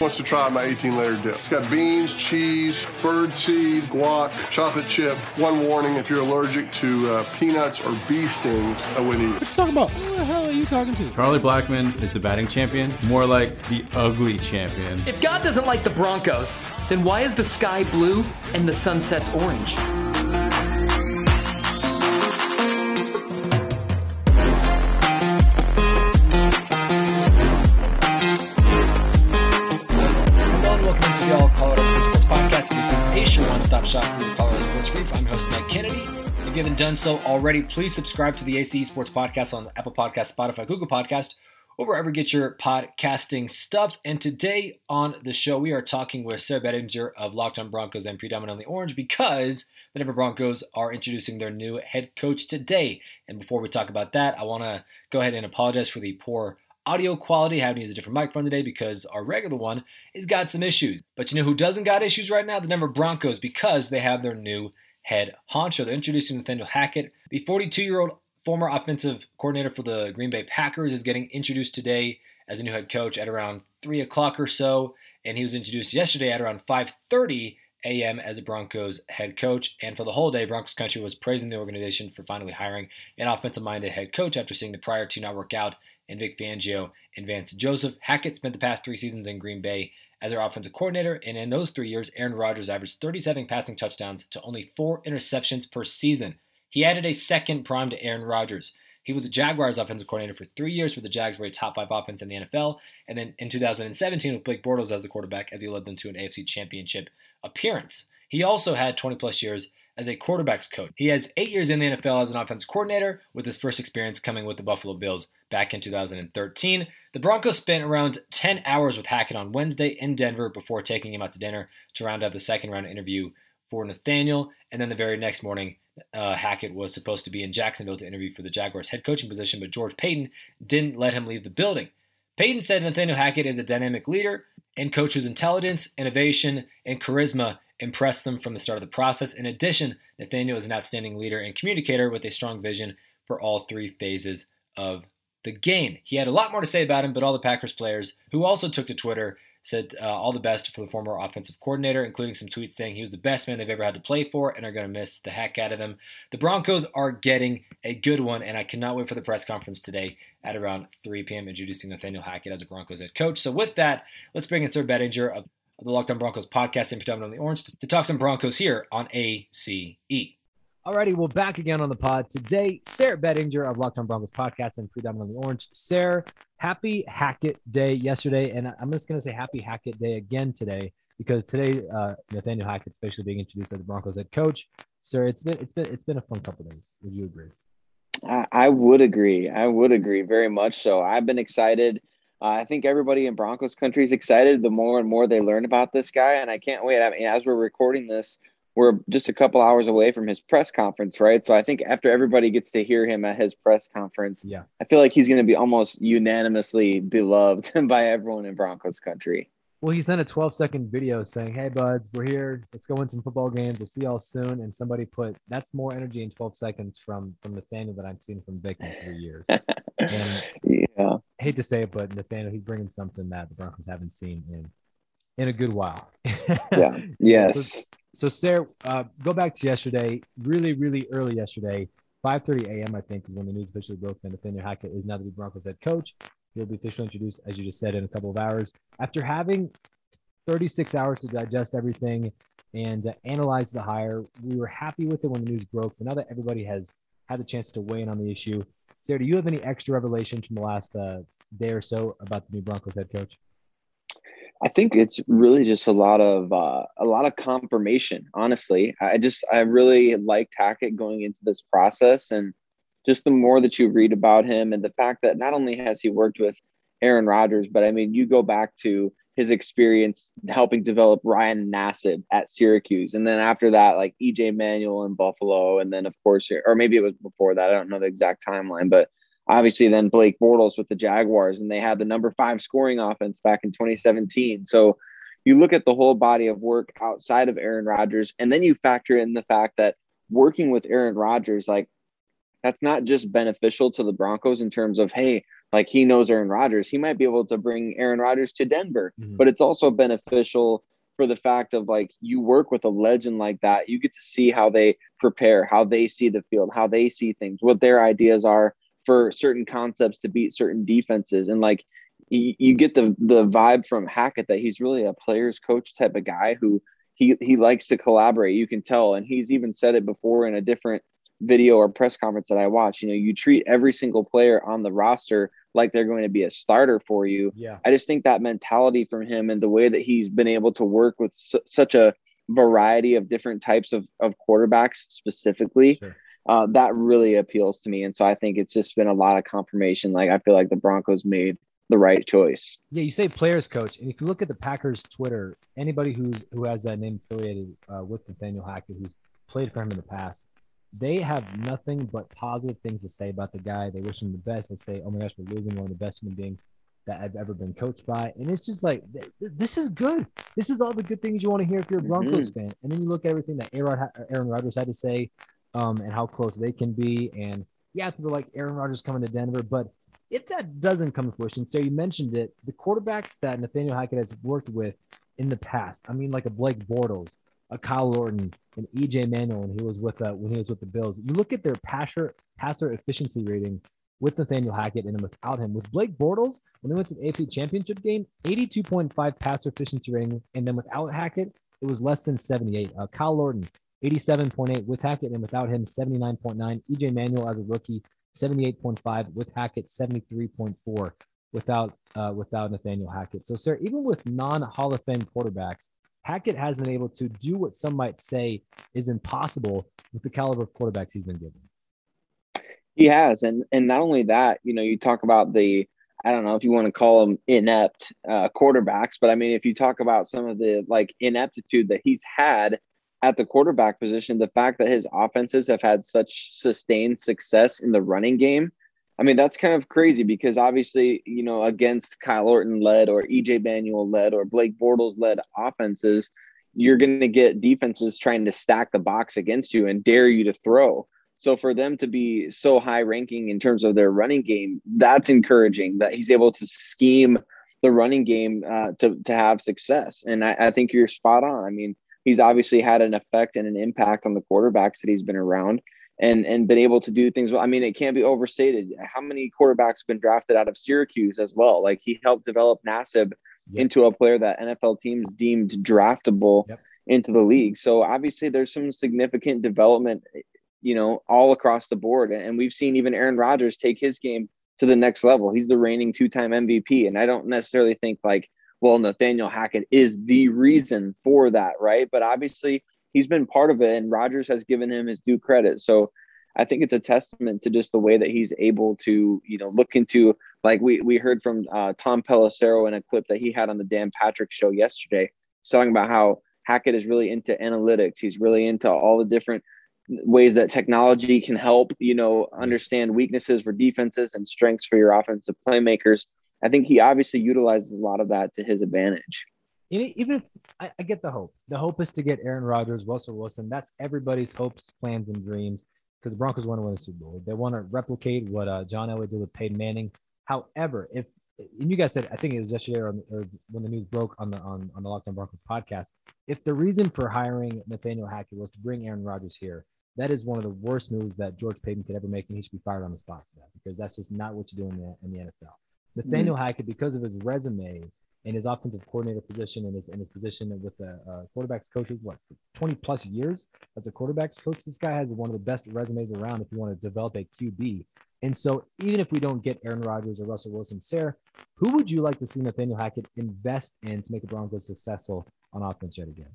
Wants to try my 18 layer dip. It's got beans, cheese, bird seed, guac, chocolate chip. One warning if you're allergic to uh, peanuts or bee stings, I wouldn't eat it. What you talking about? Who the hell are you talking to? Charlie Blackmon is the batting champion, more like the ugly champion. If God doesn't like the Broncos, then why is the sky blue and the sunset's orange? Shop for the Colorado Sports Brief. I'm your host Mike Kennedy. If you haven't done so already, please subscribe to the ACE Sports Podcast on Apple Podcast, Spotify, Google Podcast, or wherever you get your podcasting stuff. And today on the show, we are talking with Sarah Bettinger of Locked On Broncos and Predominantly Orange because the Denver Broncos are introducing their new head coach today. And before we talk about that, I want to go ahead and apologize for the poor audio quality. Having to use a different microphone today because our regular one has got some issues. But you know who doesn't got issues right now? The Denver Broncos because they have their new head honcho. They're introducing Nathaniel Hackett, the 42 year old former offensive coordinator for the Green Bay Packers, is getting introduced today as a new head coach at around 3 o'clock or so. And he was introduced yesterday at around 5:30 a.m. as a Broncos head coach. And for the whole day, Broncos country was praising the organization for finally hiring an offensive-minded head coach after seeing the prior two not work out in Vic Fangio and Vance Joseph. Hackett spent the past three seasons in Green Bay as their offensive coordinator, and in those three years, Aaron Rodgers averaged 37 passing touchdowns to only four interceptions per season. He added a second prime to Aaron Rodgers. He was a Jaguars offensive coordinator for three years, where the Jags were a top five offense in the NFL, and then in 2017 with Blake Bortles as the quarterback, as he led them to an AFC Championship appearance. He also had 20 plus years as a quarterbacks coach. He has eight years in the NFL as an offensive coordinator, with his first experience coming with the Buffalo Bills back in 2013. The Broncos spent around 10 hours with Hackett on Wednesday in Denver before taking him out to dinner to round out the second round interview for Nathaniel. And then the very next morning, uh, Hackett was supposed to be in Jacksonville to interview for the Jaguars head coaching position, but George Paton didn't let him leave the building. Paton said Nathaniel Hackett is a dynamic leader and coach whose intelligence, innovation, and charisma impressed them from the start of the process. In addition, Nathaniel is an outstanding leader and communicator with a strong vision for all three phases of the game. He had a lot more to say about him, but all the Packers players who also took to Twitter said uh, all the best for the former offensive coordinator, including some tweets saying he was the best man they've ever had to play for and are going to miss the heck out of him. The Broncos are getting a good one, and I cannot wait for the press conference today at around 3 p.m. introducing Nathaniel Hackett as a Broncos head coach. So with that, let's bring in Sarah Bettinger of, of the Locked On Broncos podcast and predominantly orange to, to talk some Broncos here on ACE. Alrighty, well, back again on the pod today. Sarah Bettinger of Locked On Broncos podcast and predominantly orange. Sarah, happy Hackett Day yesterday, and I'm just going to say happy Hackett Day again today because today uh, Nathaniel Hackett's officially being introduced as the Broncos head coach. Sarah, it's been it's been it's been a fun couple days. Would you agree? I, I would agree. I would agree very much so. I've been excited. Uh, I think everybody in Broncos country is excited the more and more they learn about this guy, and I can't wait. I mean, as we're recording this we're just a couple hours away from his press conference, right? So I think after everybody gets to hear him at his press conference, yeah, I feel like he's going to be almost unanimously beloved by everyone in Broncos country. Well, he sent a 12 second video saying, Hey, buds, we're here. Let's go win some football games. We'll see y'all soon. And somebody put that's more energy in 12 seconds from from Nathaniel that I've seen from Vic in three years. and yeah. Hate to say it, but Nathaniel, he's bringing something that the Broncos haven't seen in in a good while. yeah. Yes. So, so Sarah, uh, go back to yesterday. Really, really early yesterday, 5:30 a.m. I think is when the news officially broke that Nathaniel Hackett is now the Broncos head coach. He'll be officially introduced, as you just said, in a couple of hours. After having 36 hours to digest everything and uh, analyze the hire, we were happy with it when the news broke. But now that everybody has had the chance to weigh in on the issue, Sarah, do you have any extra revelations from the last uh, day or so about the new Broncos head coach? I think it's really just a lot of uh, a lot of confirmation. Honestly, I just I really liked Hackett going into this process, and just the more that you read about him, and the fact that not only has he worked with Aaron Rodgers, but I mean, you go back to his experience helping develop Ryan Nassib at Syracuse, and then after that, like EJ Manuel in Buffalo, and then of course, or maybe it was before that. I don't know the exact timeline, but obviously then Blake Bortles with the Jaguars, and they had the number five scoring offense back in 2017. So you look at the whole body of work outside of Aaron Rodgers, and then you factor in the fact that working with Aaron Rodgers, like that's not just beneficial to the Broncos in terms of, hey, like he knows Aaron Rodgers. He might be able to bring Aaron Rodgers to Denver, mm-hmm. but it's also beneficial for the fact of like you work with a legend like that. You get to see how they prepare, how they see the field, how they see things, what their ideas are for certain concepts to beat certain defenses. And like you, you get the the vibe from Hackett that he's really a player's coach type of guy who he he likes to collaborate. You can tell, and he's even said it before in a different video or press conference that I watched. You know, you treat every single player on the roster like they're going to be a starter for you. Yeah. I just think that mentality from him and the way that he's been able to work with su- such a variety of different types of, of quarterbacks specifically, sure. Uh, that really appeals to me. And so I think it's just been a lot of confirmation. Like I feel like the Broncos made the right choice. Yeah, you say players coach, and if you look at the Packers Twitter, anybody who's who has that name affiliated uh, with Nathaniel Hackett, who's played for him in the past, they have nothing but positive things to say about the guy. They wish him the best. They say, "Oh my gosh, we're losing one of the best human beings that I've ever been coached by," and it's just like this is good. This is all the good things you want to hear if you're a Broncos mm-hmm. fan. And then you look at everything that Aaron Aaron Rodgers had to say, um, and how close they can be. And yeah, people like Aaron Rodgers coming to Denver, but if that doesn't come to fruition, so you mentioned it, the quarterbacks that Nathaniel Hackett has worked with in the past. I mean, like a Blake Bortles, a Kyle Orton, and EJ Manuel when he was with uh, when he was with the Bills. You look at their passer passer efficiency rating with Nathaniel Hackett and without him. With Blake Bortles, when they went to the AFC Championship game, 82.5 passer efficiency rating, and then without Hackett, it was less than 78. Uh, Kyle Orton, 87.8 with Hackett, and without him, 79.9. EJ Manuel as a rookie, 78.5 with Hackett, 73.4 without uh, without Nathaniel Hackett. So, Sarah, even with non Hall of Fame quarterbacks, Hackett has been able to do what some might say is impossible with the caliber of quarterbacks he's been given. He has, and and not only that, you know, you talk about the I don't know if you want to call them inept uh, quarterbacks, but I mean, if you talk about some of the like ineptitude that he's had at the quarterback position, the fact that his offenses have had such sustained success in the running game, I mean, that's kind of crazy because obviously, you know, against Kyle Orton led or EJ Manuel led or Blake Bortles led offenses, you're going to get defenses trying to stack the box against you and dare you to throw. So for them to be so high ranking in terms of their running game, that's encouraging that he's able to scheme the running game uh, to, to have success. And I, I think you're spot on. I mean, he's obviously had an effect and an impact on the quarterbacks that he's been around and and been able to do things well. I mean, it can't be overstated. How many quarterbacks have been drafted out of Syracuse as well? Like he helped develop Nassib yep. into a player that NFL teams deemed draftable yep. into the league. So obviously there's some significant development, you know, all across the board. And we've seen even Aaron Rodgers take his game to the next level. He's the reigning two-time MVP. And I don't necessarily think like well, Nathaniel Hackett is the reason for that, right? But obviously, he's been part of it, and Rodgers has given him his due credit. So I think it's a testament to just the way that he's able to, you know, look into like we we heard from uh, Tom Pelissero in a clip that he had on the Dan Patrick show yesterday, talking about how Hackett is really into analytics. He's really into all the different ways that technology can help, you know, understand weaknesses for defenses and strengths for your offensive playmakers. I think he obviously utilizes a lot of that to his advantage. Even if I, I get the hope, the hope is to get Aaron Rodgers, Russell Wilson. That's everybody's hopes, plans, and dreams because the Broncos want to win a Super Bowl. They want to replicate what uh, John Elway did with Peyton Manning. However, if and you guys said, I think it was yesterday or, or when the news broke on the on, on the Locked On Broncos podcast. If the reason for hiring Nathaniel Hackett was to bring Aaron Rodgers here, that is one of the worst moves that George Paton could ever make, and he should be fired on the spot for that because that's just not what you do in the in the NFL. Nathaniel mm-hmm. Hackett, because of his resume and his offensive coordinator position and his and his position with the uh, quarterbacks coaches, what 20 plus years as a quarterbacks coach, this guy has one of the best resumes around if you want to develop a QB. And so, even if we don't get Aaron Rodgers or Russell Wilson, Sarah, who would you like to see Nathaniel Hackett invest in to make the Broncos successful on offense yet again?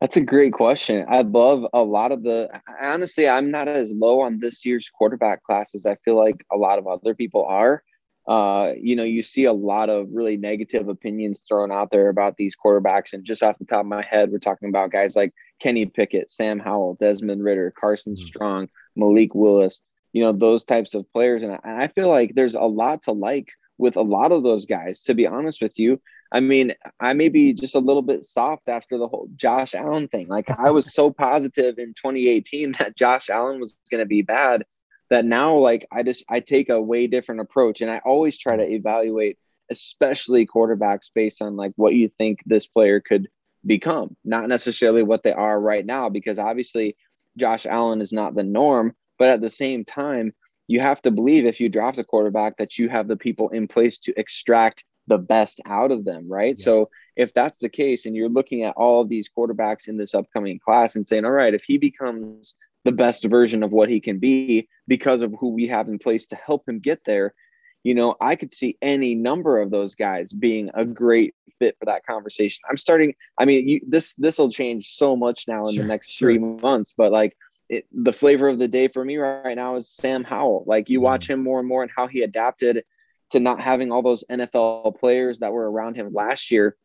That's a great question. I love a lot of the. Honestly, I'm not as low on this year's quarterback class as I feel like a lot of other people are uh, you know, you see a lot of really negative opinions thrown out there about these quarterbacks. And just off the top of my head, we're talking about guys like Kenny Pickett, Sam Howell, Desmond Ridder, Carson mm-hmm. Strong, Malik Willis, you know, those types of players. And I feel like there's a lot to like with a lot of those guys, to be honest with you. I mean, I may be just a little bit soft after the whole Josh Allen thing. Like I was so positive in 2018 that Josh Allen was going to be bad that now like I just I take a way different approach and I always try to evaluate especially quarterbacks based on like what you think this player could become, not necessarily what they are right now because obviously Josh Allen is not the norm, but at the same time you have to believe if you draft a quarterback that you have the people in place to extract the best out of them, right? Yeah. So if that's the case and you're looking at all of these quarterbacks in this upcoming class and saying, all right, if he becomes the best version of what he can be because of who we have in place to help him get there, you know, I could see any number of those guys being a great fit for that conversation. I'm starting. I mean, you, this this will change so much now in sure, the next sure. three months, but like it, the flavor of the day for me right now is Sam Howell. Like you watch mm. him more and more and how he adapted to not having all those NFL players that were around him last year.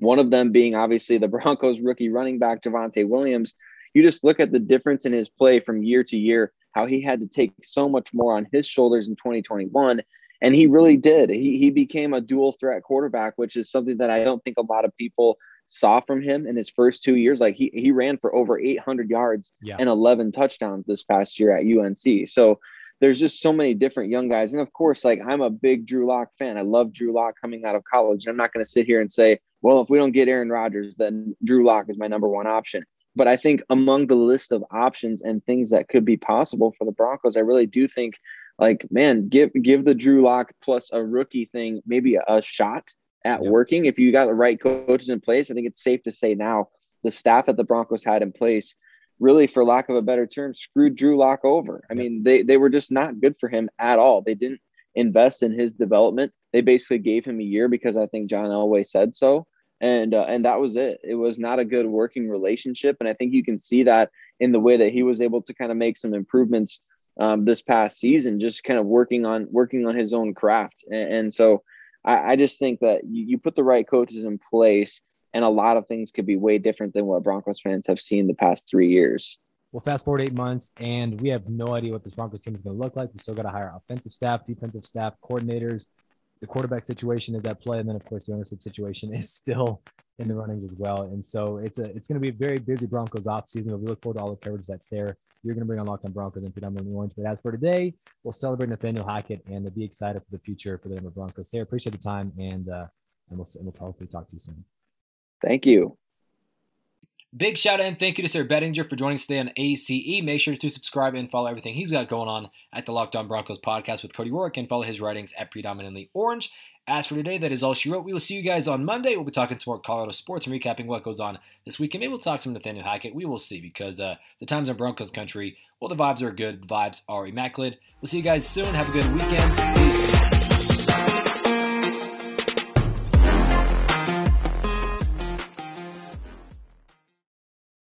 One of them being obviously the Broncos rookie running back Javonte Williams. You just look at the difference in his play from year to year, how he had to take so much more on his shoulders in 2021. And he really did. He, he became a dual threat quarterback, which is something that I don't think a lot of people saw from him in his first two years. Like he, he ran for over 800 yards yeah. and 11 touchdowns this past year at UNC. So there's just so many different young guys. And of course, like I'm a big Drew Lock fan. I love Drew Lock coming out of college. And I'm not going to sit here and say, well, if we don't get Aaron Rodgers, then Drew Lock is my number one option. But I think among the list of options and things that could be possible for the Broncos, I really do think like, man, give give the Drew Lock plus a rookie thing maybe a, a shot at working. If you got the right coaches in place, I think it's safe to say now the staff that the Broncos had in place really, for lack of a better term, screwed Drew Lock over. I mean, they they were just not good for him at all. They didn't invest in his development. They basically gave him a year because I think John Elway said so, and uh, and that was it. It was not a good working relationship, and I think you can see that in the way that he was able to kind of make some improvements um, this past season, just kind of working on working on his own craft. And, and so I, I, just think that you, you put the right coaches in place and a lot of things could be way different than what Broncos fans have seen the past three years. Well, fast forward eight months, and we have no idea what this Broncos team is going to look like. We still got to hire offensive staff, defensive staff, coordinators. The quarterback situation is at play, and then of course the ownership situation is still in the runnings as well. And so it's a it's going to be a very busy Broncos off season. But we look forward to all the coverage that's there. You're going to bring on Locked On Broncos and predominantly orange. But as for today, we'll celebrate Nathaniel Hackett and be excited for the future for the Denver Broncos. Sarah, appreciate the time, and uh, and we'll and we'll hopefully talk to you soon. Thank you. Big shout out and thank you to Sarah Bettinger for joining us today on ACE. Make sure to subscribe and follow everything he's got going on at the Locked On Broncos podcast with Cody Roark and follow his writings at Predominantly Orange. As for today, that is all she wrote. We will see you guys on Monday. We'll be talking some more Colorado sports and recapping what goes on this week. And maybe we'll talk some Nathaniel Hackett. We will see because uh, the times in Broncos country, well, the vibes are good. The vibes are immaculate. We'll see you guys soon. Have a good weekend. Peace.